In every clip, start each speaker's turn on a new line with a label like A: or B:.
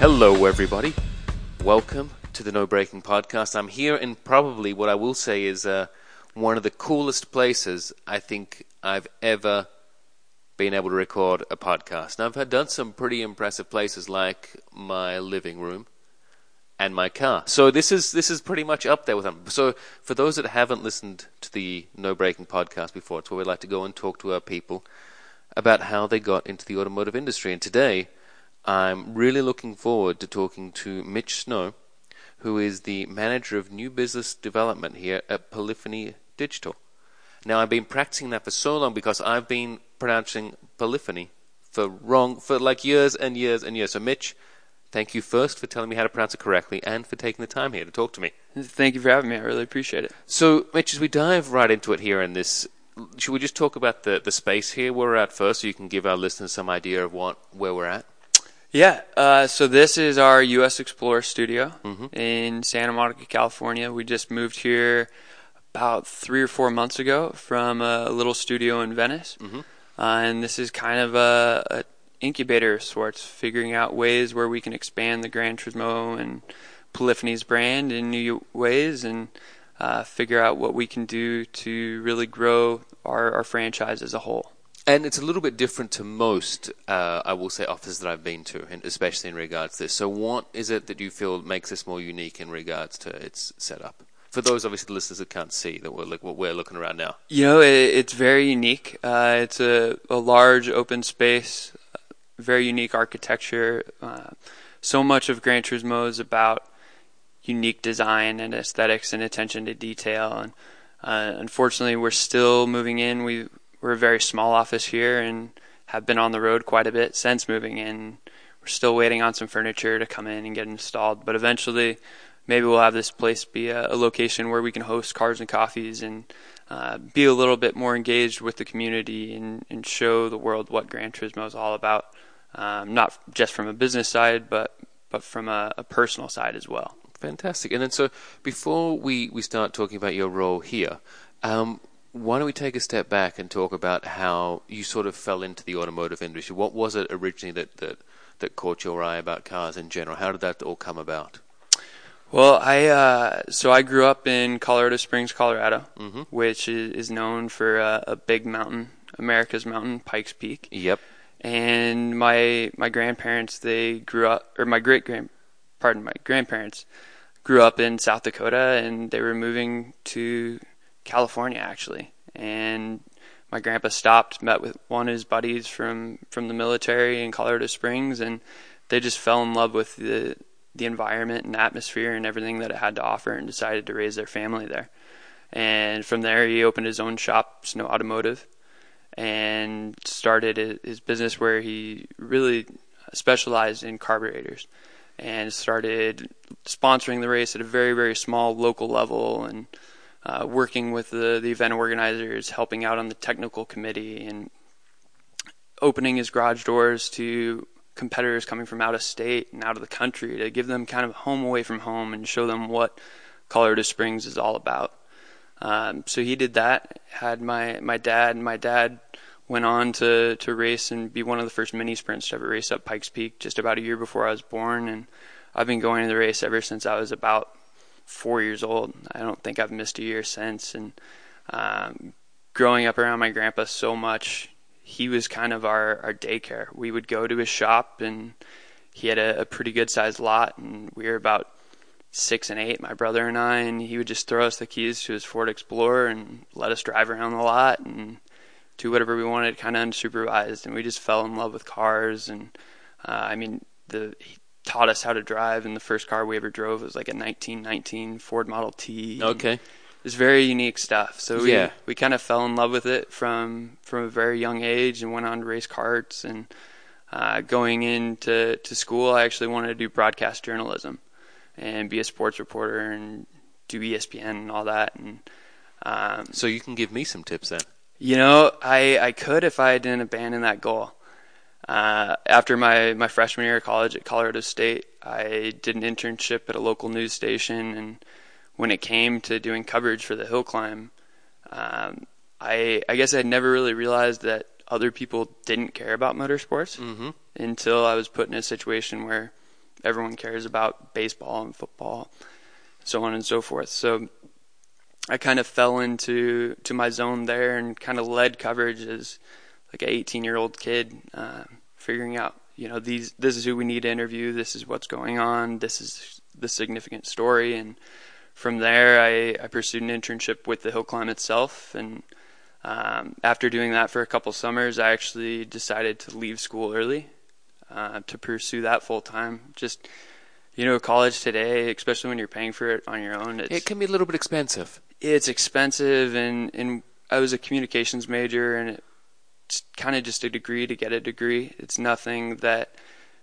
A: Hello, everybody. Welcome to the No Braking Podcast. I'm here in probably what I will say is uh, one of the coolest places I think I've ever been able to record a podcast. Now, I've had done some pretty impressive places like my living room and my car. So this is this is pretty much up there with them. So for those that haven't listened to the No Braking podcast before, it's where we like to go and talk to our people about how they got into the automotive industry. And today, I'm really looking forward to talking to Mitch Snow, who is the manager of new business development here at Polyphony Digital. Now, I've been practicing that for so long because I've been pronouncing polyphony for wrong for like years and years and years. So, Mitch, thank you first for telling me how to pronounce it correctly and for taking the time here to talk to me.
B: Thank you for having me. I really appreciate it.
A: So, Mitch, as we dive right into it here in this, should we just talk about the, the space here where we're at first so you can give our listeners some idea of what where we're at?
B: Yeah, uh, so this is our U.S. Explorer studio mm-hmm. in Santa Monica, California. We just moved here about three or four months ago from a little studio in Venice. Mm-hmm. Uh, and this is kind of a, a, incubator of sorts, figuring out ways where we can expand the Gran Turismo and Polyphony's brand in new ways and uh, figure out what we can do to really grow our, our franchise as a whole.
A: And it's a little bit different to most, uh, I will say, offices that I've been to, and especially in regards to this. So, what is it that you feel makes this more unique in regards to its setup? For those, obviously, the listeners that can't see that we're look, what we're looking around now.
B: You know, it, it's very unique. Uh, it's a, a large open space, very unique architecture. Uh, so much of Gran Turismo is about unique design and aesthetics and attention to detail. And uh, unfortunately, we're still moving in. We we're a very small office here and have been on the road quite a bit since moving in. We're still waiting on some furniture to come in and get installed, but eventually, maybe we'll have this place be a, a location where we can host cars and coffees and uh, be a little bit more engaged with the community and, and show the world what Gran Turismo is all about. Um, not just from a business side, but but from a, a personal side as well.
A: Fantastic. And then, so before we, we start talking about your role here, um, why don't we take a step back and talk about how you sort of fell into the automotive industry? What was it originally that, that, that caught your eye about cars in general? How did that all come about?
B: Well, I uh, so I grew up in Colorado Springs, Colorado, mm-hmm. which is, is, known for a, a, big mountain, America's mountain, Pikes Peak.
A: Yep.
B: And my my grandparents they grew up, or my great grand, pardon, my grandparents grew up in South Dakota, and they were moving to California actually, and my grandpa stopped, met with one of his buddies from from the military in Colorado Springs, and they just fell in love with the the environment and atmosphere and everything that it had to offer, and decided to raise their family there. And from there, he opened his own shop, Snow Automotive, and started his business where he really specialized in carburetors and started sponsoring the race at a very very small local level and working with the, the event organizers, helping out on the technical committee, and opening his garage doors to competitors coming from out of state and out of the country to give them kind of a home away from home and show them what Colorado Springs is all about. Um, so he did that. Had my my dad. My dad went on to to race and be one of the first mini sprints to ever race up Pikes Peak just about a year before I was born, and I've been going to the race ever since I was about four years old. I don't think I've missed a year since. And um, growing up around my grandpa so much, he was kind of our, our daycare. We would go to his shop, and he had a, a pretty good sized lot, and we were about six and eight, my brother and I, and he would just throw us the keys to his Ford Explorer and let us drive around the lot and do whatever we wanted, kind of unsupervised. And we just fell in love with cars. And uh, I mean, the taught us how to drive, and the first car we ever drove was like a 1919 Ford Model T.
A: Okay.
B: It's very unique stuff. So we yeah. we kind of fell in love with it from from a very young age and went on to race karts and uh, going into to school. I actually wanted to do broadcast journalism and be a sports reporter and do ESPN and all that. And
A: um, so you can give me some tips then.
B: You know, I I could if I didn't abandon that goal. Uh, after my, my freshman year of college at Colorado State, I did an internship at a local news station, and when it came to doing coverage for the hill climb, um, I I guess I never really realized that other people didn't care about motorsports mm-hmm. until I was put in a situation where everyone cares about baseball and football, so on and so forth. So I kind of fell into to my zone there and kind of led coverage as like an 18 year old kid, uh, figuring out you know these this is who we need to interview, this is what's going on, this is the significant story, and from there I, I pursued an internship with the hill climb itself and. Um, after doing that for a couple summers, I actually decided to leave school early uh, to pursue that full time. Just you know, college today, especially when you're paying for it on your own,
A: it can be a little bit expensive.
B: It's expensive, and and I was a communications major, and it's kind of just a degree to get a degree. It's nothing that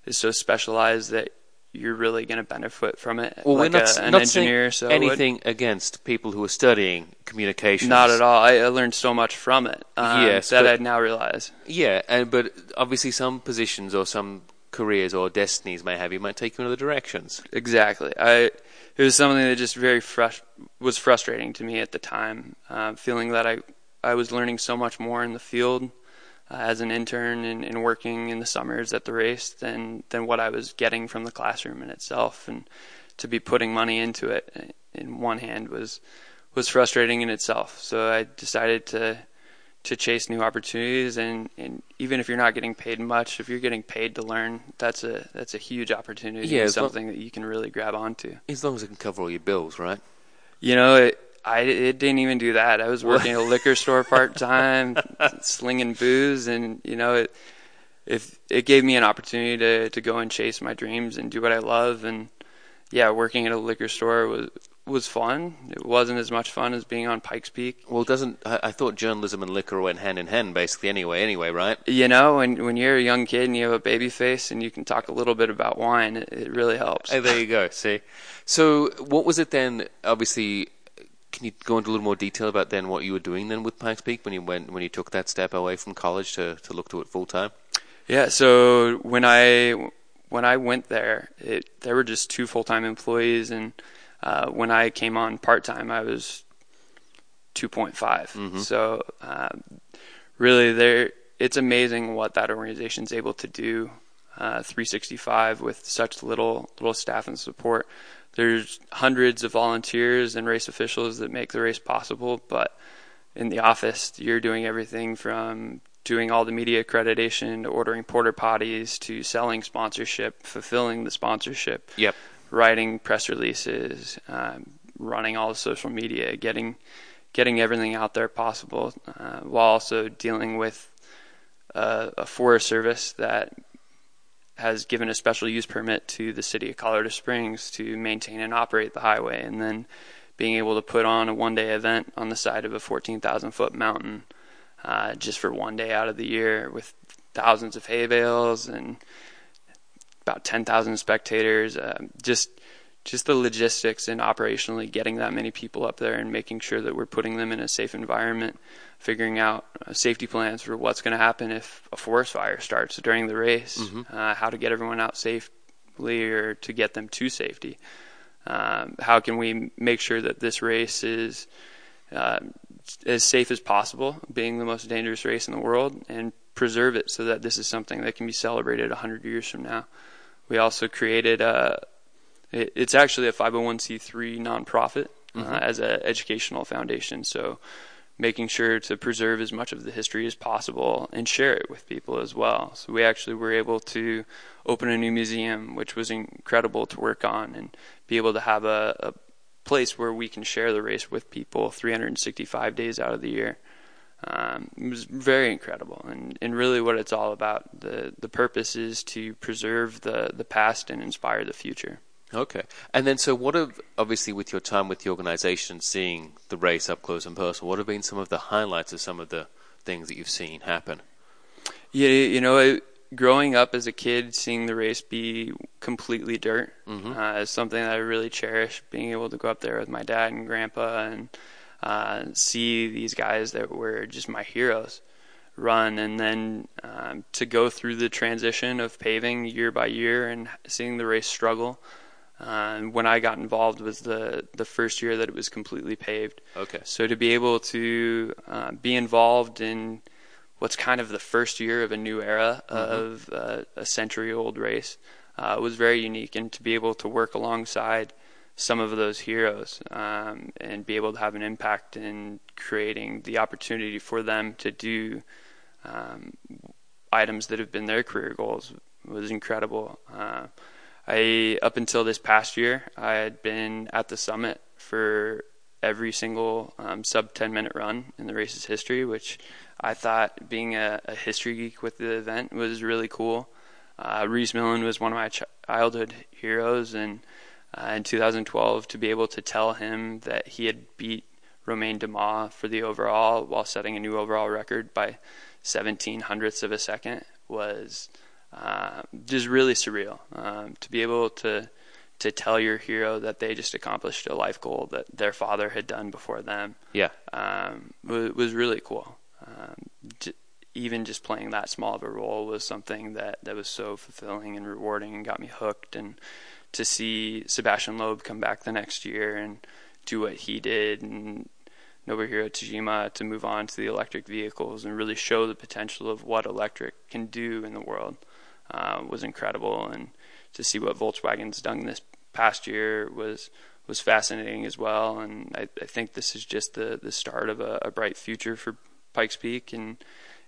B: is so specialized that you're really going to benefit from it.
A: Well,
B: like
A: we're not,
B: a, an
A: not
B: engineer, so
A: anything against people who are studying communications.
B: Not at all. I, I learned so much from it. Um,
A: Yes,
B: that
A: but-
B: I now realize.
A: Yeah, and but obviously some positions or some careers or destinies may have you might take you in other directions.
B: Exactly. I it was something that just very was frustrating to me at the time, uh, feeling that I I was learning so much more in the field Uh, as an intern and, and working in the summers at the race than than what I was getting from the classroom in itself, and to be putting money into it in one hand was was frustrating in itself. So I decided to to chase new opportunities and, and even if you're not getting paid much, if you're getting paid to learn, that's a that's a huge opportunity
A: Yeah,
B: and
A: as long-
B: something that you can really grab onto.
A: As long as it can cover all your bills, right?
B: You know, it, I it didn't even do that. I was working at a liquor store part time, slinging booze, and you know, it if it gave me an opportunity to to go and chase my dreams and do what I love, and yeah, working at a liquor store was was fun. It wasn't as much fun as being on Pikes Peak.
A: Well, it doesn't I, I thought journalism and liquor went hand in hand, basically. Anyway, anyway, right?
B: You know, when when you're a young kid and you have a baby face and you can talk a little bit about wine, it, it really helps.
A: Hey, there you go. See, so what was it then? Obviously, can you go into a little more detail about then what you were doing then with Pikes Peak when you went when you took that step away from college to to look to it full time?
B: Yeah, so when I when I went there, it there were just two full time employees, and uh, when I came on part time, I was two So uh, really, there it's amazing what that organization is able to do. Uh, 365 with such little little staff and support. There's hundreds of volunteers and race officials that make the race possible, but in the office, you're doing everything from doing all the media accreditation to ordering porter potties to selling sponsorship, fulfilling the sponsorship,
A: Yep.
B: writing press releases, um, running all the social media, getting getting everything out there possible, uh, while also dealing with uh, a Forest Service that has given a special use permit to the city of Colorado Springs to maintain and operate the highway, and then being able to put on a one day event on the side of a 14,000 foot mountain uh, just for one day out of the year with thousands of hay bales and about 10,000 spectators. Um, just just the logistics and operationally getting that many people up there and making sure that we're putting them in a safe environment, figuring out uh, safety plans for what's going to happen if a forest fire starts during the race, uh, how to get everyone out safely or to get them to safety. Um, how can we make sure that this race is uh, as safe as possible, being the most dangerous race in the world, and preserve it so that this is something that can be celebrated 100 years from now. We also created a, it, it's actually a 501c3 nonprofit uh, as an educational foundation. So making sure to preserve as much of the history as possible and share it with people as well. So we actually were able to open a new museum, which was incredible to work on, and be able to have a, a place where we can share the race with people 365 days out of the year. Um, it was very incredible, and, and really what it's all about. the The purpose is to preserve the the past and inspire the future.
A: Okay. And then, so what have, obviously, with your time with the organization, seeing the race up close and personal, what have been some of the highlights of some of the things that you've seen happen?
B: Yeah, you know, it, growing up as a kid, seeing the race be completely dirt
A: Mhm.
B: uh, is something that I really cherish. Being able to go up there with my dad and grandpa and uh, see these guys that were just my heroes run, and then um, to go through the transition of paving year by year and seeing the race struggle. Uh, when I got involved was the the first year that it was completely paved.
A: Okay.
B: So to be able to uh, be involved in what's kind of the first year of a new era of uh, a century old race, uh, was very unique, and to be able to work alongside some of those heroes um, and be able to have an impact in creating the opportunity for them to do um, items that have been their career goals was incredible. I up until this past year, I had been at the summit for every single um, sub 10 minute run in the race's history, which I thought being a, a history geek with the event was really cool. Uh, Rhys Millen was one of my childhood heroes, and uh, in 2012 to be able to tell him that he had beat Romain Dumas for the overall while setting a new overall record by 17 hundredths of a second was uh, just really surreal. Um, to be able to to tell your hero that they just accomplished a life goal that their father had done before them,
A: yeah,
B: um, was, was really cool. Um, even just playing that small of a role was something that, that was so fulfilling and rewarding and got me hooked. And to see Sebastian Loeb come back the next year and do what he did and Nobuhiro Tajima to move on to the electric vehicles and really show the potential of what electric can do in the world uh, was incredible. And to see what Volkswagen's done this past year was was fascinating as well. And I, I think this is just the the start of a, a bright future for Pikes Peak, and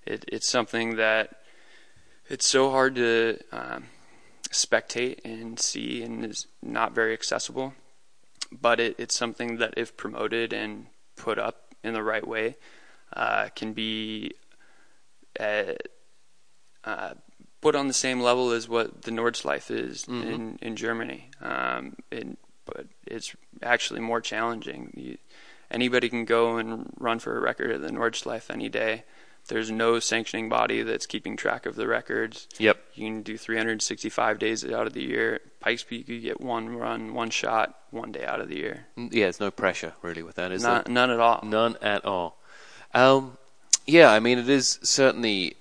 B: it, it's something that it's so hard to um, spectate and see, and is not very accessible. But it, it's something that, if promoted and put up in the right way, uh, can be uh, uh, put on the same level as what the Nordschleife is mm-hmm. in in Germany. Um, but it's actually more challenging. You, anybody can go and run for a record at the Nordschleife any day. There's no sanctioning body that's keeping track of the records.
A: Yep.
B: You can do 365 days out of the year. Pikes Peak, you get one run, one shot, one day out of the year.
A: Mm, yeah, there's no pressure really with that, is
B: Not,
A: there?
B: None at all.
A: None at all. Um, yeah, I mean, it is certainly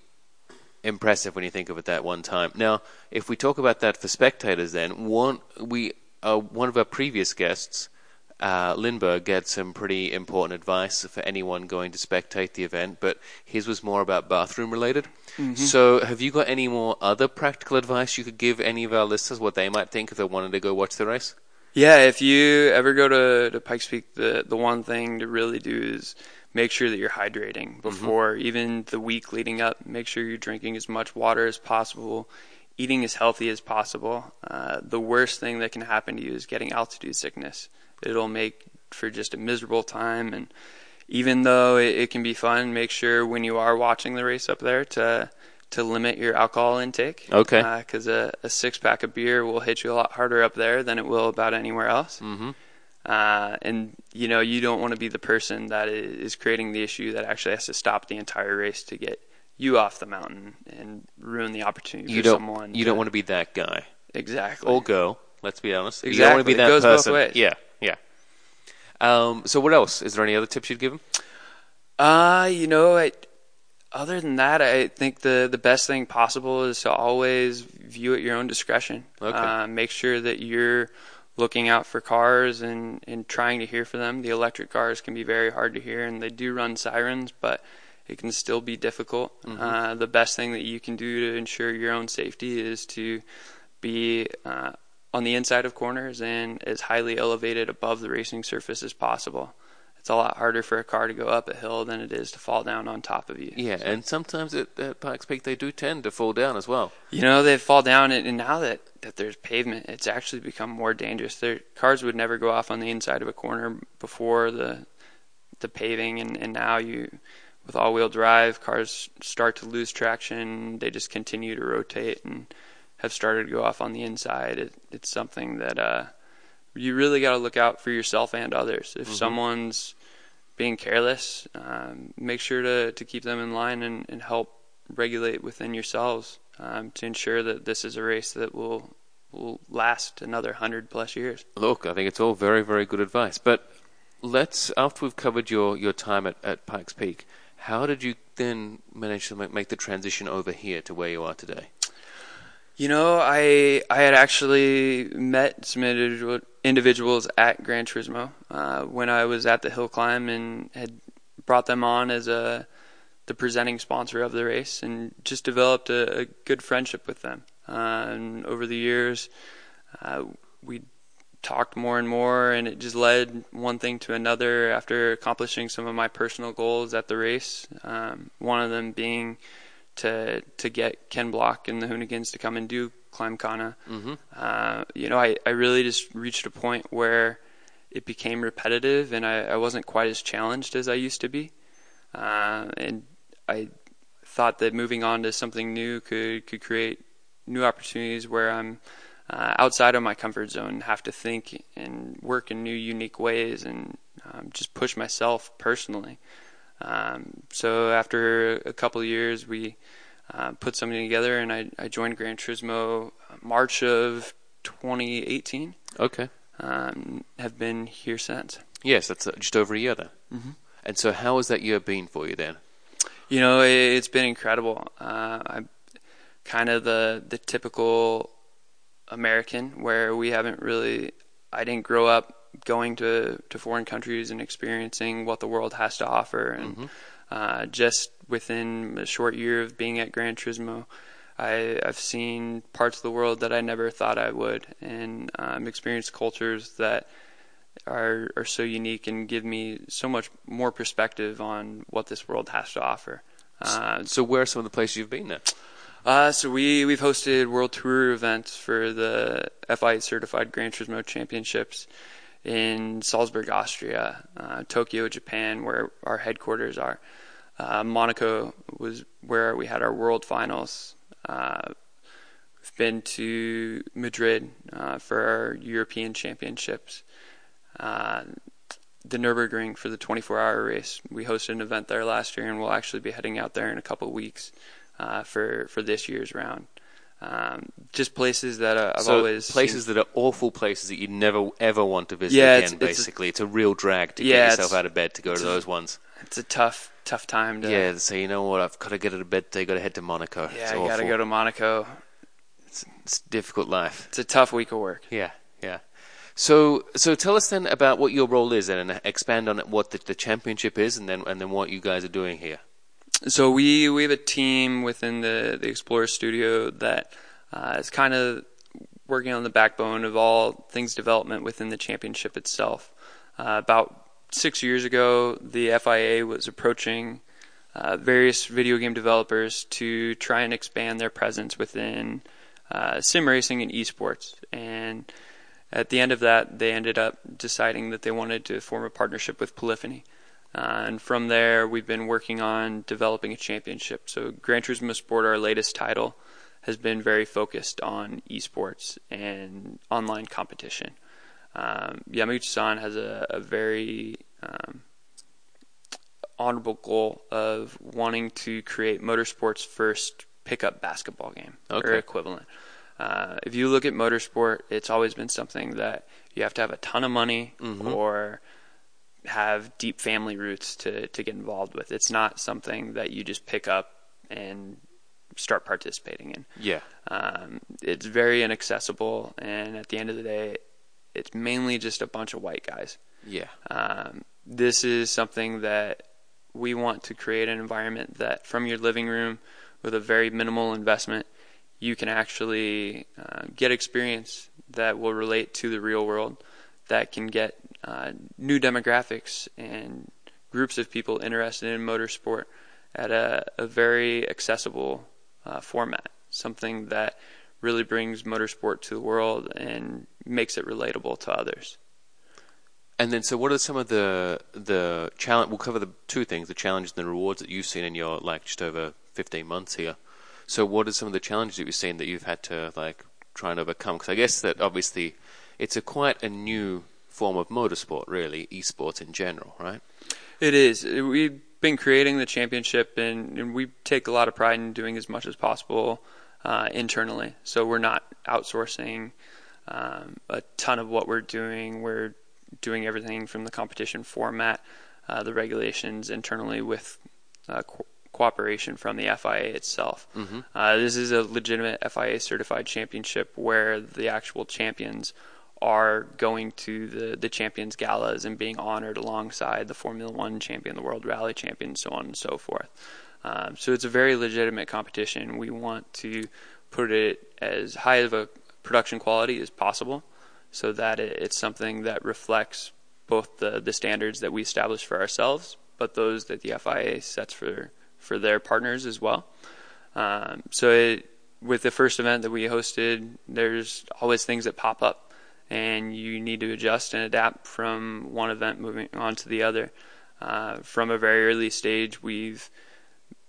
A: impressive when you think of it that one time. Now, if we talk about that for spectators, then one we uh, one of our previous guests, uh, Lindbergh, had some pretty important advice for anyone going to spectate the event, but his was more about bathroom related. Mm-hmm. So, have you got any more other practical advice you could give any of our listeners what they might think if they wanted to go watch the race?
B: Yeah, if you ever go to, to Pikes Peak, the the one thing to really do is make sure that you're hydrating mm-hmm. before mm-hmm. even the week leading up. Make sure you're drinking as much water as possible, eating as healthy as possible. Uh, the worst thing that can happen to you is getting altitude sickness. It'll make for just a miserable time. And even though it, it can be fun, make sure when you are watching the race up there to to limit your alcohol intake.
A: Okay.
B: Because uh, a, a six pack of beer will hit you a lot harder up there than it will about anywhere else.
A: Mm-hmm.
B: Uh, and you know you don't want to be the person that is creating the issue that actually has to stop the entire race to get you off the mountain and ruin the opportunity
A: you
B: for
A: don't,
B: someone.
A: You
B: to,
A: don't want to be that guy.
B: Exactly.
A: Or girl. Let's be honest.
B: Exactly.
A: You don't want to be that
B: it goes
A: person.
B: Both ways.
A: Yeah, yeah. Um, so what else? Is there any other tips you'd give him?
B: Uh, you know, I, other than that, I think the the best thing possible is to always view at your own discretion.
A: Okay.
B: Uh, make sure that you're looking out for cars and, and trying to hear for them. The electric cars can be very hard to hear, and they do run sirens, but it can still be difficult. Mm-hmm. Uh, the best thing that you can do to ensure your own safety is to be uh, on the inside of corners and as highly elevated above the racing surface as possible it's a lot harder for a car to go up a hill than it is to fall down on top of you.
A: Yeah, so. and sometimes at, at Pikes Peak they do tend to fall down as well.
B: You know, they fall down, and, and now that, that there's pavement, it's actually become more dangerous. Their cars would never go off on the inside of a corner before the the paving, and, and now you, with all-wheel drive, cars start to lose traction. They just continue to rotate and have started to go off on the inside. It, it's something that uh, you really got to look out for yourself and others. If mm-hmm. someone's being careless, um, make sure to, to keep them in line and, and help regulate within yourselves um, to ensure that this is a race that will will last another hundred plus years.
A: Look, I think it's all very, very good advice. But let's after we've covered your, your time at, at Pikes Peak, how did you then manage to make, make the transition over here to where you are today?
B: You know, I I had actually met some individual, individuals at Gran Turismo uh, when I was at the hill climb and had brought them on as a the presenting sponsor of the race and just developed a, a good friendship with them. Uh, and over the years, uh, we talked more and more, and it just led one thing to another after accomplishing some of my personal goals at the race. Um, one of them being to to get Ken Block and the Hoonigans to come and do Climbkhana.
A: Mm-hmm.
B: Uh, you know, I, I really just reached a point where it became repetitive and I, I wasn't quite as challenged as I used to be. Uh, and I thought that moving on to something new could, could create new opportunities where I'm uh, outside of my comfort zone, have to think and work in new, unique ways and um, just push myself personally. Um, so after a couple of years, we uh, put something together, and I, I joined Gran Turismo March of 2018.
A: Okay.
B: Um, have been here since.
A: Yes, that's uh, just over a year then.
B: Mhm.
A: And so, how has that year been for you then?
B: You know, it, it's been incredible. Uh, I'm kind of the the typical American where we haven't really. I didn't grow up going to to foreign countries and experiencing what the world has to offer, and
A: Mhm.
B: Uh, just within a short year of being at Gran Turismo. I, I've seen parts of the world that I never thought I would, and um, experienced cultures that are are so unique and give me so much more perspective on what this world has to offer. Uh,
A: So, where are some of the places you've been then?
B: uh, so we we've hosted world tour events for the FIA certified Gran Turismo championships in Salzburg, Austria, uh, Tokyo, Japan, where our headquarters are. Uh, Monaco was where we had our world finals. Uh, we've been to Madrid uh, for our European championships. Uh, the Nurburgring for the 24-hour race. We hosted an event there last year, and we'll actually be heading out there in a couple weeks uh, for for this year's round. Um, just places that uh, I've
A: so
B: always
A: places that are awful places that you never ever want to visit
B: Yeah,
A: again.
B: it's- it's a-
A: basically, it's a, real drag to
B: Yeah,
A: get yourself out of bed to go to those ones.
B: It's a tough tough time to.
A: Yeah, so you know what, I've got to get out of bed today. Got to head to Monaco.
B: Yeah, I gotta go to Monaco.
A: It's, it's a difficult life.
B: It's a tough week of work.
A: Yeah, yeah. So, so tell us then about what your role is, and expand on what the, the championship is, and then and then what you guys are doing here.
B: So we we have a team within the the Explorer Studio that uh, is kind of working on the backbone of all things development within the championship itself. Uh, about six years ago, the FIA was approaching uh, various video game developers to try and expand their presence within uh, sim racing and esports. And at the end of that, they ended up deciding that they wanted to form a partnership with Polyphony. Uh, and from there, we've been working on developing a championship. So, Gran Turismo Sport, our latest title, has been very focused on esports and online competition. Um, Yamauchi-san has a, a very um, honorable goal of wanting to create motorsport's first pickup basketball game or equivalent. Uh, if you look at motorsport, it's always been something that you have to have a ton of money
A: Mhm.
B: or have deep family roots to, to get involved with. It's not something that you just pick up and start participating in.
A: Yeah,
B: Um, it's very inaccessible, and at the end of the day, it's mainly just a bunch of white guys.
A: yeah,
B: Um, this is something that we want to create an environment that from your living room with a very minimal investment, you can actually uh, get experience that will relate to the real world, that can get uh, new demographics and groups of people interested in motorsport at a, a very accessible uh, format, something that really brings motorsport to the world and makes it relatable to others.
A: And then, so what are some of the the challenge? We'll cover the two things: the challenges and the rewards that you've seen in your like just over fifteen months here. So, what are some of the challenges that you've seen that you've had to like try and overcome? Because I guess that obviously it's a quite a new form of motorsport, really, esports in general, right?
B: It is. We've been creating the championship, and, and we take a lot of pride in doing as much as possible uh, internally. So we're not outsourcing um, a ton of what we're doing. We're doing everything from the competition format, uh, the regulations internally with uh, co- cooperation from the FIA itself.
A: Mhm.
B: Uh, this is a legitimate FIA certified championship where the actual champions are going to the, the champions galas and being honored alongside the Formula One champion, the World Rally champion, so on and so forth. Um, so it's a very legitimate competition. We want to put it as high of a production quality as possible, so that it, it's something that reflects both the the standards that we establish for ourselves, but those that the FIA sets for for their partners as well. Um, so it, with the first event that we hosted, there's always things that pop up, and you need to adjust and adapt from one event moving on to the other. Uh, from a very early stage, we've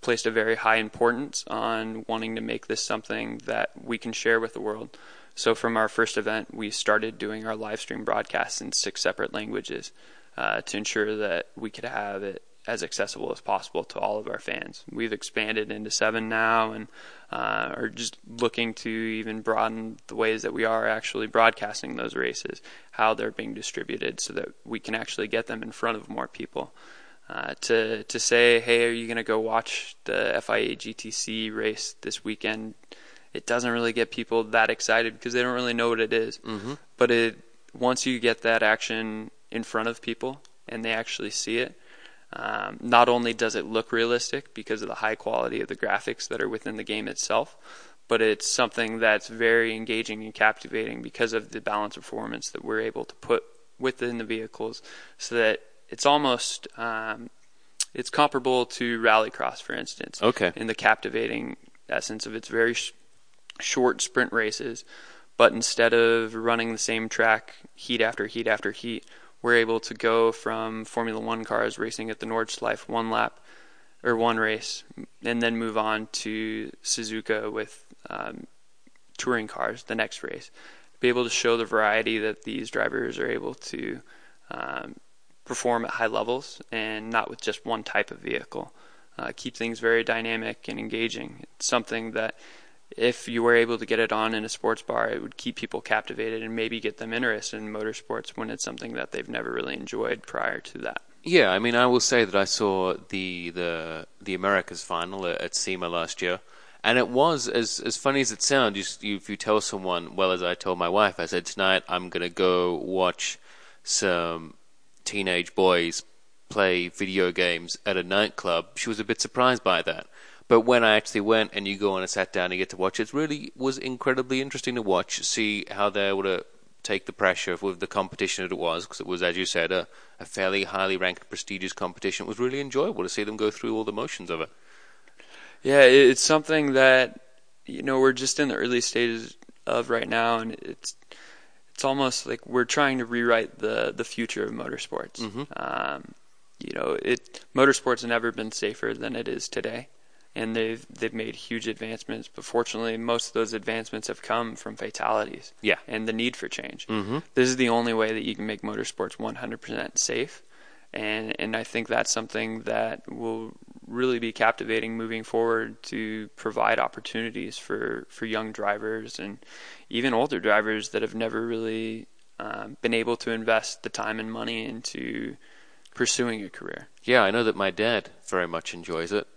B: placed a very high importance on wanting to make this something that we can share with the world. So from our first event, we started doing our live stream broadcasts in six separate languages uh, to ensure that we could have it as accessible as possible to all of our fans. We've expanded into seven now and uh, are just looking to even broaden the ways that we are actually broadcasting those races, how they're being distributed, so that we can actually get them in front of more people. Uh, to to say, hey, are you going to go watch the FIA GTC race this weekend? It doesn't really get people that excited because they don't really know what it is.
A: Mm-hmm.
B: But it once you get that action in front of people and they actually see it, um, not only does it look realistic because of the high quality of the graphics that are within the game itself, but it's something that's very engaging and captivating because of the balance of performance that we're able to put within the vehicles, so that it's almost um, it's comparable to rallycross, for instance.
A: Okay.
B: In the captivating essence of its very sh- short sprint races, but instead of running the same track heat after heat after heat, we're able to go from Formula One cars racing at the Nordschleife one lap or one race, and then move on to Suzuka with um, touring cars the next race. Be able to show the variety that these drivers are able to um, perform at high levels and not with just one type of vehicle. Uh, keep things very dynamic and engaging. It's something that if you were able to get it on in a sports bar, it would keep people captivated and maybe get them interested in motorsports when it's something that they've never really enjoyed prior to that.
A: Yeah, I mean, I will say that I saw the the the Americas final at, at SEMA last year, and it was as as funny as it sounds. You, if you tell someone, well, as I told my wife, I said tonight I'm gonna go watch some teenage boys play video games at a nightclub. She was a bit surprised by that. But when I actually went and you go on and sat down and get to watch it, it really was incredibly interesting to watch, see how they were to take the pressure with the competition that it was, because it was, as you said, a, a fairly highly ranked, prestigious competition. It was really enjoyable to see them go through all the motions of it.
B: Yeah, it's something that you know we're just in the early stages of right now, and it's it's almost like we're trying to rewrite the the future of motorsports.
A: Mhm.
B: Um, you know, it motorsports have never been safer than it is today, and they've they've made huge advancements. But fortunately, most of those advancements have come from fatalities.
A: Yeah.
B: and the need for change.
A: Mm-hmm.
B: This is the only way that you can make motorsports 100% safe, and and I think that's something that will really be captivating moving forward to provide opportunities for for young drivers and even older drivers that have never really um, been able to invest the time and money into pursuing a career.
A: Yeah, I know that my dad very much enjoys it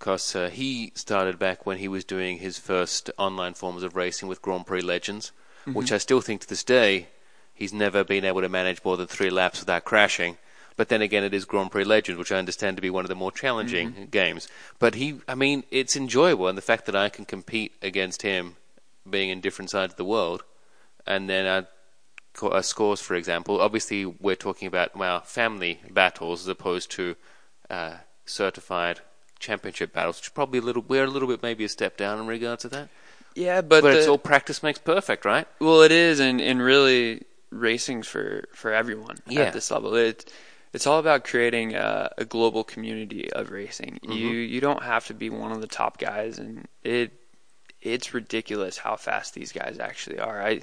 A: because uh, he started back when he was doing his first online forms of racing with Grand Prix Legends, which I still think to this day he's never been able to manage more than three laps without crashing. But then again, it is Grand Prix Legends, which I understand to be one of the more challenging games. But he, I mean, it's enjoyable, and the fact that I can compete against him, being in different sides of the world, and then uh, scores, for example. Obviously, we're talking about well, family battles as opposed to uh, certified championship battles, which is probably a little. We're a little bit maybe a step down in regards to that.
B: Yeah, but,
A: But, it's all practice makes perfect, right?
B: Well, it is, and, and really, racing's for, for everyone
A: Yeah.
B: at this level. It, it's all about creating a, a global community of racing.
A: Mm-hmm.
B: You you don't have to be one of the top guys, and it it's ridiculous how fast these guys actually are. I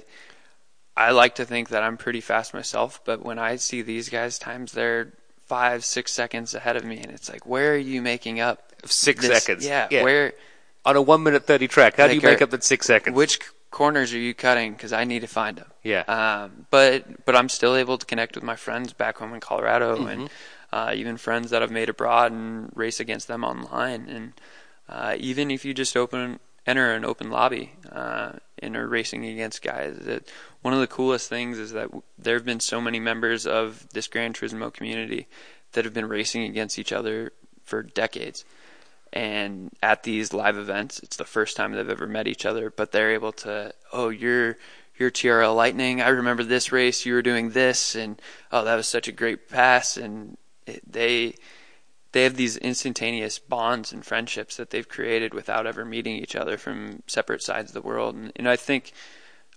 B: I like to think that I'm pretty fast myself, but when I see these guys, times they're five six seconds ahead of me, and it's like, where are you making up
A: Six
B: this-
A: seconds.
B: Yeah,
A: Yeah.
B: where
A: On a one minute thirty track, how do you make
B: are-
A: up that six seconds?
B: which corners are you cutting? Because I need to find them.
A: Yeah.
B: Um, but but I'm still able to connect with my friends back home in Colorado, and uh, even friends that I've made abroad, and race against them online. And uh, even if you just open enter an open lobby uh, and are racing against guys, that one of the coolest things is that w- there have been so many members of this Gran Turismo community that have been racing against each other for decades. And at these live events, it's the first time they've ever met each other, but they're able to, oh, you're TRL Lightning. I remember this race. You were doing this, and oh, that was such a great pass. And it, they they have these instantaneous bonds and friendships that they've created without ever meeting each other from separate sides of the world. And, and I think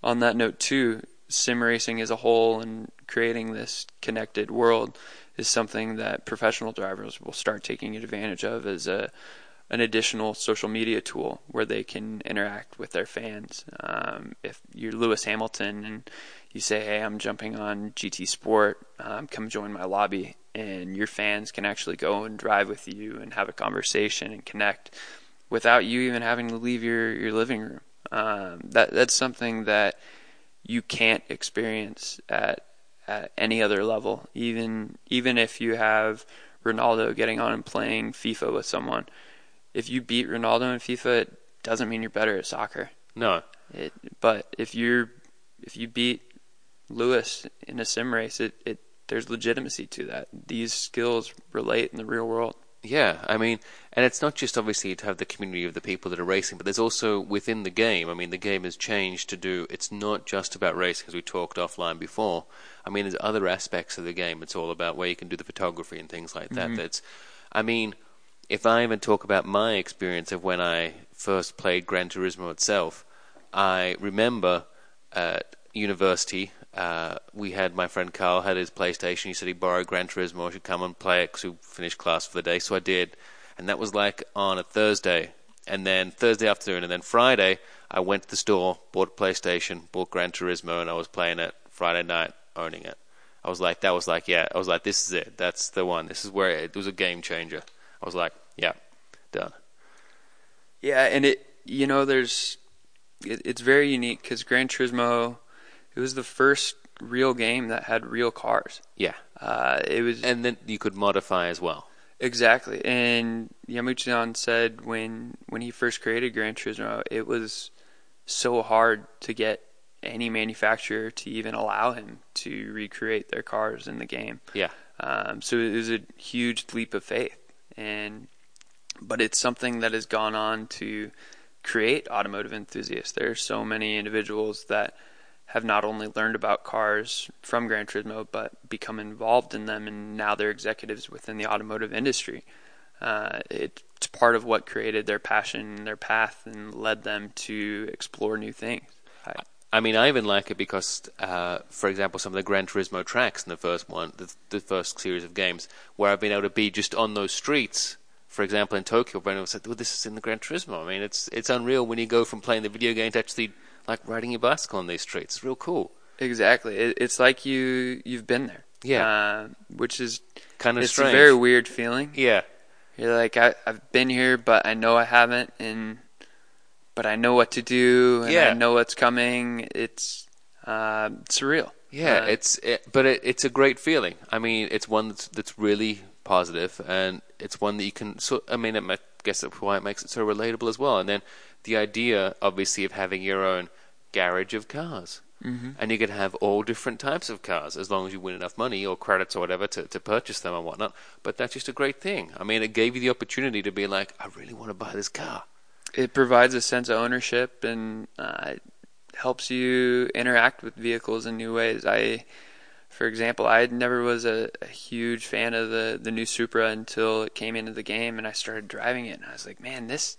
B: on that note too, sim racing as a whole and creating this connected world is something that professional drivers will start taking advantage of as a an additional social media tool where they can interact with their fans. Um, if you're Lewis Hamilton and you say, "Hey, I'm jumping on GT Sport, um, come join my lobby," and your fans can actually go and drive with you and have a conversation and connect without you even having to leave your your living room. Um, that that's something that you can't experience at at any other level. Even even if you have Ronaldo getting on and playing FIFA with someone if you beat Ronaldo in FIFA, it doesn't mean you're better at soccer.
A: No.
B: It, but if you're if you beat Lewis in a sim race, it, it there's legitimacy to that. These skills relate in the real world.
A: Yeah, I mean, and it's not just obviously to have the community of the people that are racing, but there's also within the game. I mean, the game has changed to do. It's not just about racing, as we talked offline before. I mean, there's other aspects of the game. It's all about where you can do the photography and things like that. Mm-hmm. That's, I mean, if I even talk about my experience of when I first played Gran Turismo itself, I remember at university, uh, we had my friend Carl had his PlayStation. He said he borrowed Gran Turismo. I should come and play it because we finished class for the day. So I did, and that was like on a Thursday. And then Thursday afternoon, and then Friday, I went to the store, bought a PlayStation, bought Gran Turismo, and I was playing it Friday night, owning it. I was like, that was like, yeah, I was like, this is it. That's the one. This is where it, it was a game changer. I was like, yeah, done.
B: Yeah, and it you know there's it, it's very unique because Gran Turismo it was the first real game that had real cars.
A: Yeah,
B: uh, it was,
A: and then you could modify as well.
B: Exactly, and Yamauchi said when when he first created Gran Turismo, it was so hard to get any manufacturer to even allow him to recreate their cars in the game.
A: Yeah.
B: Um, so it was a huge leap of faith and but it's something that has gone on to create automotive enthusiasts. There are so many individuals that have not only learned about cars from Gran Turismo, but become involved in them, and now they're executives within the automotive industry. Uh, it's part of what created their passion, and their path, and led them to explore new things.
A: I, I mean, I even like it because, uh, for example, some of the Gran Turismo tracks in the first one, the, the, first series of games, where I've been able to be just on those streets. For example, in Tokyo, Brendan said, "Well, this is in the Gran Turismo." I mean, it's it's unreal when you go from playing the video game to actually like riding your bicycle on these streets. It's real cool.
B: Exactly, it, it's like you you've been there.
A: Yeah,
B: uh, which is
A: kind of
B: it's
A: strange.
B: a very weird feeling.
A: Yeah,
B: you're like I, I've been here, but I know I haven't, and but I know what to do, and
A: yeah.
B: I know what's coming. It's uh, surreal.
A: Yeah,
B: uh,
A: it's it, but it, it's a great feeling. I mean, it's one that's that's really positive, and it's one that you can. So, I mean, I guess that's why it makes it so relatable as well. And then the idea, obviously, of having your own garage of cars.
B: Mm-hmm.
A: And you can have all different types of cars as long as you win enough money or credits or whatever to, to purchase them and whatnot. But that's just a great thing. I mean, it gave you the opportunity to be like, I really want to buy this car.
B: It provides a sense of ownership and uh, helps you interact with vehicles in new ways. I, for example, I never was a, a, huge fan of the the new Supra until it came into the game, and I started driving it, and I was like, man, this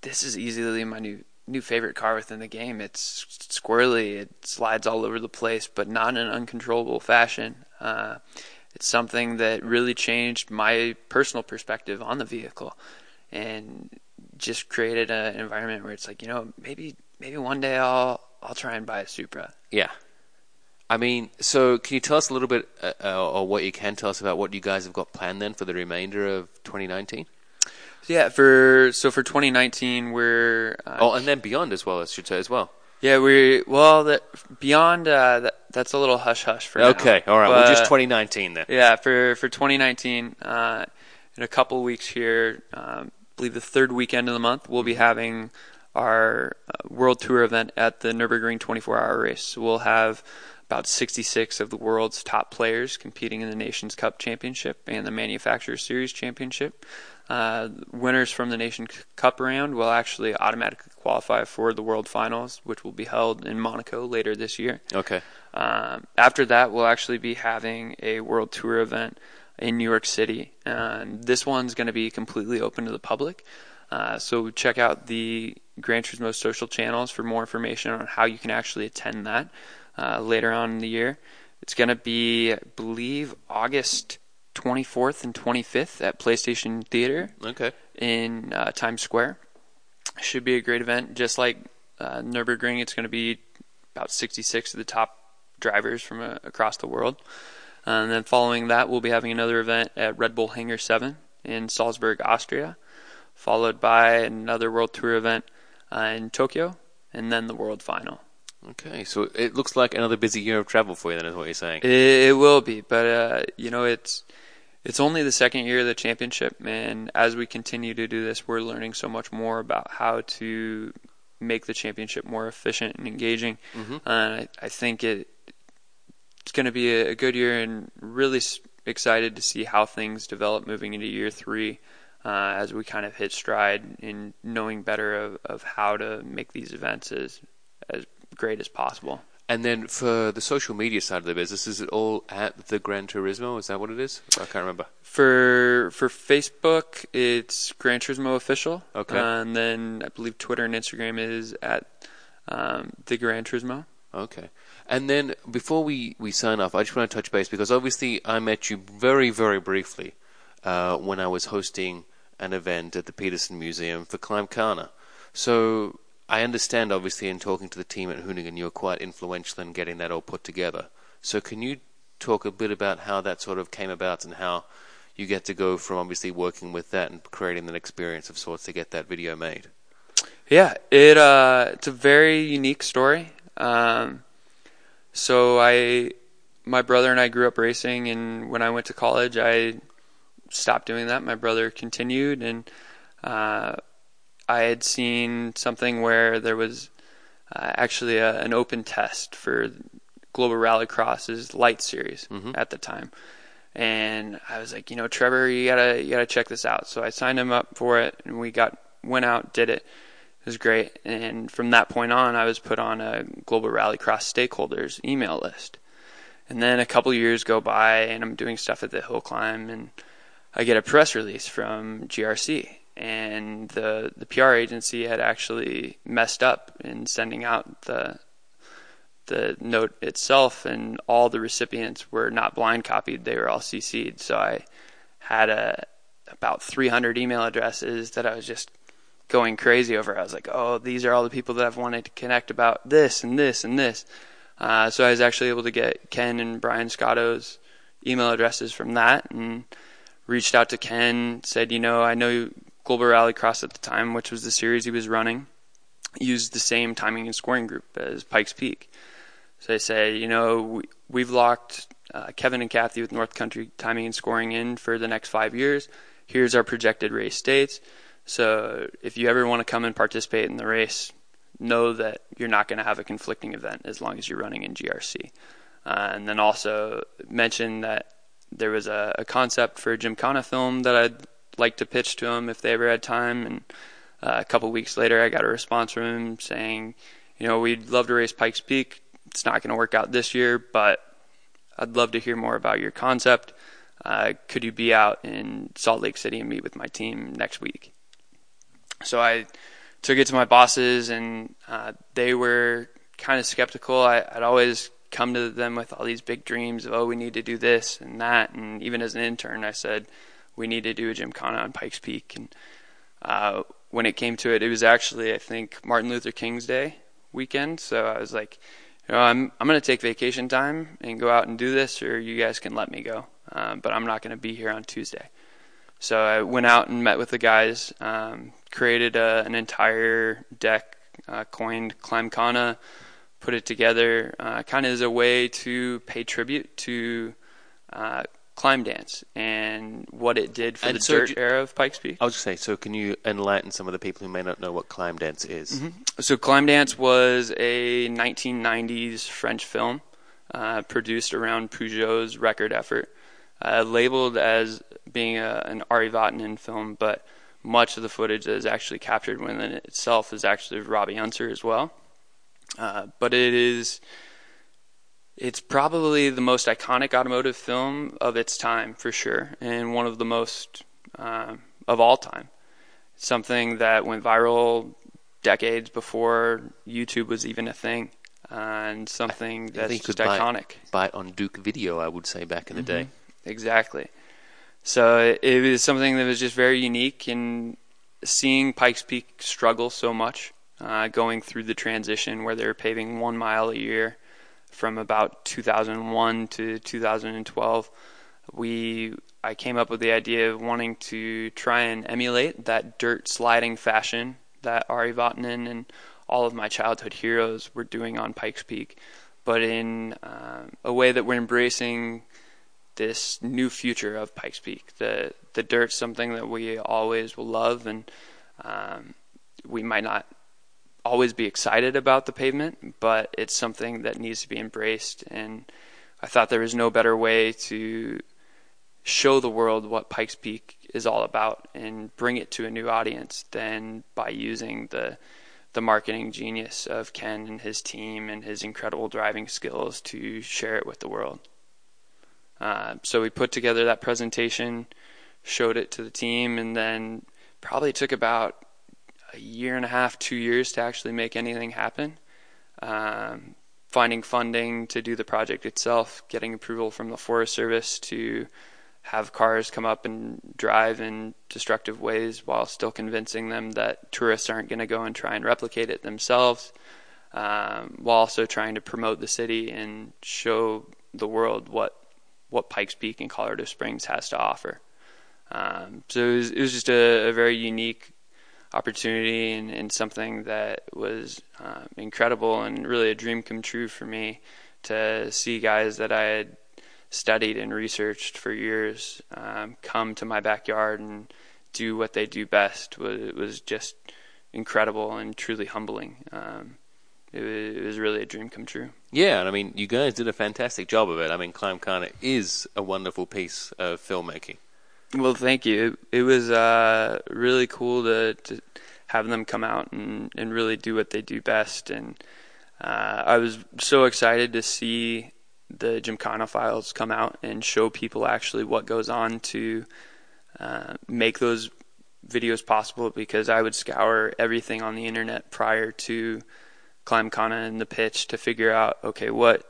B: this is easily my new new favorite car within the game. It's squirrely, it slides all over the place, but not in an uncontrollable fashion. Uh, it's something that really changed my personal perspective on the vehicle, and just created a, an environment where it's like, you know, maybe maybe one day I'll I'll try and buy a Supra.
A: Yeah. I mean, so can you tell us a little bit, uh, uh or what you can tell us about what you guys have got planned then for the remainder of 2019?
B: Yeah, for so for 2019 we're
A: uh, oh, and then beyond as well, I should say as well.
B: Yeah, we well that beyond uh, that that's a little hush hush for now.
A: okay,
B: now.
A: all right, but, well just 2019 then.
B: Yeah, for for 2019, uh, in a couple weeks here, um, believe the third weekend of the month, we'll be having our uh, world tour event at the Nurburgring 24 hour race. So we'll have about 66 of the world's top players competing in the Nations Cup Championship and the Manufacturer Series Championship. Uh, winners from the Nation Cup round will actually automatically qualify for the World Finals, which will be held in Monaco later this year.
A: Okay.
B: Um, after that, we'll actually be having a World Tour event in New York City. And this one's going to be completely open to the public. Uh, so check out the Gran Turismo social channels for more information on how you can actually attend that uh, later on in the year. It's going to be, I believe, August 24th and 25th at PlayStation Theater
A: Okay.
B: in uh, Times Square. Should be a great event. Just like uh, Nürburgring, it's going to be about 66 of the top drivers from uh, across the world. And then following that, we'll be having another event at Red Bull Hangar 7 in Salzburg, Austria, followed by another World Tour event uh, in Tokyo, and then the World Final.
A: Okay. So it looks like another busy year of travel for you. Then is what you're saying.
B: It, it will be, but uh, you know it's it's only the second year of the championship, and as we continue to do this, we're learning so much more about how to make the championship more efficient and engaging.
A: Mhm.
B: Uh, I, I think it it's going to be a, a good year, and really s- excited to see how things develop moving into year three. Uh, as we kind of hit stride in knowing better of, of how to make these events as as great as possible.
A: And then for the social media side of the business, is it all at the Gran Turismo? Is that what it is? I can't remember.
B: For for Facebook, it's Gran Turismo official.
A: Okay.
B: Uh, and then I believe Twitter and Instagram is at um, the Gran Turismo.
A: Okay. And then before we, we sign off, I just want to touch base because obviously I met you very, very briefly uh, when I was hosting an event at the Peterson Museum for Climb Climbkhana. So I understand, obviously, in talking to the team at Hoonigan, you were quite influential in getting that all put together. So can you talk a bit about how that sort of came about and how you get to go from obviously working with that and creating that experience of sorts to get that video made?
B: Yeah, it uh, it's a very unique story. Um, so I, my brother and I grew up racing, and when I went to college, I stopped doing that. My brother continued, and uh, I had seen something where there was uh, actually a, an open test for Global Rallycross's Light Series
A: Mhm.
B: at the time, and I was like, you know, Trevor, you gotta you gotta check this out. So I signed him up for it, and we got went out, did it. It was great, and from that point on, I was put on a Global Rallycross stakeholders email list. And then a couple years go by, and I'm doing stuff at the hill climb, and I get a press release from GRC, and the the PR agency had actually messed up in sending out the the note itself, and all the recipients were not blind copied; they were all CC'd. So I had a about 300 email addresses that I was just going crazy over. I was like, "Oh, these are all the people that I've wanted to connect about this and this and this." Uh, so I was actually able to get Ken and Brian Scotto's email addresses from that, and reached out to Ken. Said, "You know, I know Global Rallycross at the time, which was the series he was running, used the same timing and scoring group as Pikes Peak." So I say, "You know, we, we've locked uh, Kevin and Kathy with North Country timing and scoring in for the next five years. Here's our projected race dates." So if you ever want to come and participate in the race, know that you're not going to have a conflicting event as long as you're running in GRC. Uh, and then also mention that there was a, a concept for a Gymkhana film that I'd like to pitch to him if they ever had time. And uh, a couple weeks later, I got a response from him saying, you know, we'd love to race Pikes Peak. It's not going to work out this year, but I'd love to hear more about your concept. Uh, could you be out in Salt Lake City and meet with my team next week? So I took it to my bosses, and uh, they were kind of skeptical. I, I'd always come to them with all these big dreams of, oh, we need to do this and that. And even as an intern, I said, we need to do a Gymkhana on Pikes Peak. And uh, when it came to it, it was actually, I think, Martin Luther King's Day weekend. So I was like, you know, I'm I'm to take vacation time and go out and do this, or you guys can let me go. Uh, but I'm not to be here on Tuesday. So I went out and met with the guys, um, created a, an entire deck, uh, coined Climbkhana, put it together, uh, kind of as a way to pay tribute to uh, climb dance and what it did for
A: And
B: the
A: so
B: dirt
A: ju-
B: era of Pikes Peak.
A: I was just say, so can you enlighten some of the people who may not know what climb dance is?
B: So Climb Dance was a 1990s French film uh, produced around Peugeot's record effort, uh, labeled as being a, an Ari Vatanen film, but much of the footage that is actually captured within it itself is actually Robby Unser as well. Uh, but it is it's probably the most iconic automotive film of its time for sure, and one of the most uh, of all time. Something that went viral decades before YouTube was even a thing, and something that's just
A: buy,
B: iconic.
A: Buy it on Duke Video, I would say, back in the mm-hmm. day.
B: Exactly. So it was something that was just very unique, and seeing Pikes Peak struggle so much, uh, going through the transition where they're paving one mile a year from about 2001 to 2012, we I came up with the idea of wanting to try and emulate that dirt sliding fashion that Ari Vatanen and all of my childhood heroes were doing on Pikes Peak, but in uh, a way that we're embracing this new future of Pikes Peak. The the dirt's something that we always will love, and um, we might not always be excited about the pavement, but it's something that needs to be embraced. And I thought there was no better way to show the world what Pikes Peak is all about and bring it to a new audience than by using the the marketing genius of Ken and his team and his incredible driving skills to share it with the world. Uh, so we put together that presentation, showed it to the team, and then probably took about a year and a half, two years to actually make anything happen. Um, finding funding to do the project itself, getting approval from the Forest Service to have cars come up and drive in destructive ways while still convincing them that tourists aren't going to go and try and replicate it themselves, um, while also trying to promote the city and show the world what what Pikes Peak and Colorado Springs has to offer. Um, so it was, it was, just a, a very unique opportunity and, and, something that was um, incredible and really a dream come true for me to see guys that I had studied and researched for years um, come to my backyard and do what they do best was, was just incredible and truly humbling. Um, it was, it was really a dream come true.
A: Yeah, and I mean, you guys did a fantastic job of it. I mean, Climbkhana is a wonderful piece of filmmaking.
B: Well, thank you. It, it was uh, really cool to, to have them come out and, and really do what they do best. And uh, I was so excited to see the Gymkhana files come out and show people actually what goes on to uh, make those videos possible because I would scour everything on the internet prior to Climbkhana and the pitch to figure out okay what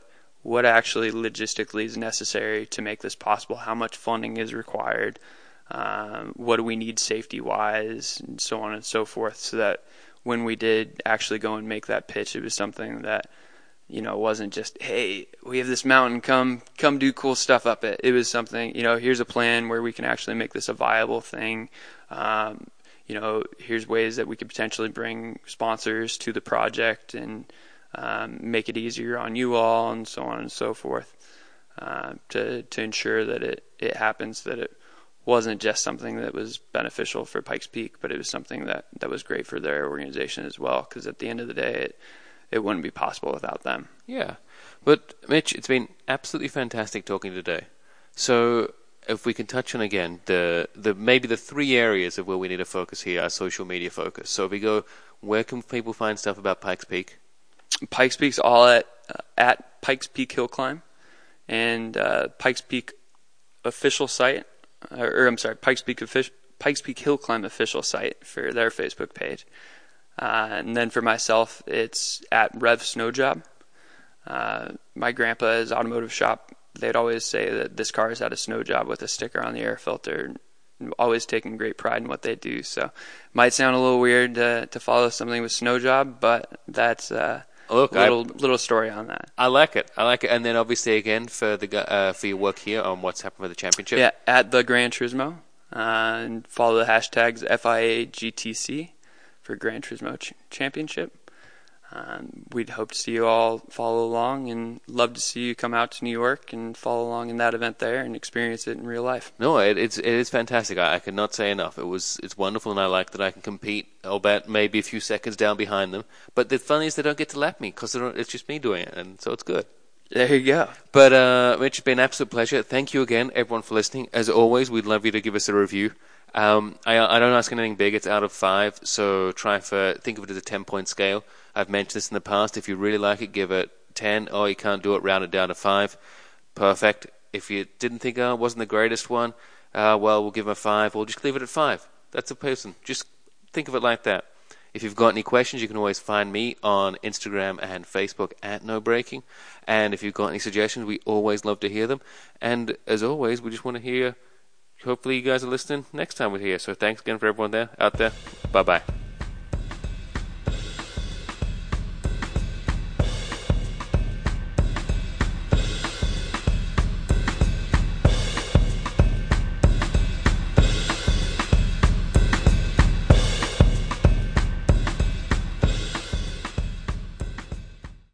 B: what actually logistically is necessary to make this possible, how much funding is required, um, what do we need safety wise, and so on and so forth, so that when we did actually go and make that pitch, it was something that you know, wasn't just, hey, we have this mountain, come come do cool stuff up it. It was something, you know, here's a plan where we can actually make this a viable thing. Um, you know, here's ways that we could potentially bring sponsors to the project and um, make it easier on you all, and so on and so forth, uh, to to ensure that it it happens. That it wasn't just something that was beneficial for Pikes Peak, but it was something that that was great for their organization as well. Because at the end of the day, it it wouldn't be possible without them.
A: Yeah. But Mitch, it's been absolutely fantastic talking today. So if we can touch on again the the maybe the three areas of where we need to focus here, our social media focus. So if we go, where can people find stuff about Pikes Peak?
B: Pikes Peak's all at uh, at Pikes Peak Hill Climb, and uh, Pikes Peak official site, or, or I'm sorry, Pikes Peak official Pikes Peak Hill Climb official site for their Facebook page. Uh, and then for myself, it's at Rev Snow Job. Uh, my grandpa's automotive shop, they'd always say that this car has had a snow job with a sticker on the air filter. Always taking great pride in what they do. So, might sound a little weird to, to follow something with snow job, but that's uh, Look, a little I, little story on that.
A: I like it. I like it. And then obviously again for the uh, for your work here on what's happened for the championship.
B: Yeah, at the Gran Turismo, uh, and follow the hashtags FIAGTC for Gran Turismo Ch- Championship. Um, we'd hope to see you all follow along and love to see you come out to New York and follow along in that event there and experience it in real life.
A: No, it, it's it is fantastic. I, I cannot say enough. It was it's wonderful, and I like that I can compete. I'll bet maybe a few seconds down behind them. But the funny is they don't get to lap me because it's just me doing it, and so it's good.
B: There you go.
A: But uh, Mitch, it's been an absolute pleasure. Thank you again, everyone, for listening. As always, we'd love you to give us a review. Um, I, I don't ask anything big; it's out of five. So try for think of it as a ten-point scale. I've mentioned this in the past. If you really like it, give it ten. Oh, you can't do it, round it down to five. Perfect. If you didn't think oh, it wasn't the greatest one, uh, well, we'll give him a five. We'll just leave it at five. That's a person. Just think of it like that. If you've got any questions, you can always find me on Instagram and Facebook at No Braking. And if you've got any suggestions, we always love to hear them. And as always, we just want to hear. Hopefully, you guys are listening next time we're here. So thanks again for everyone there out there. Bye bye.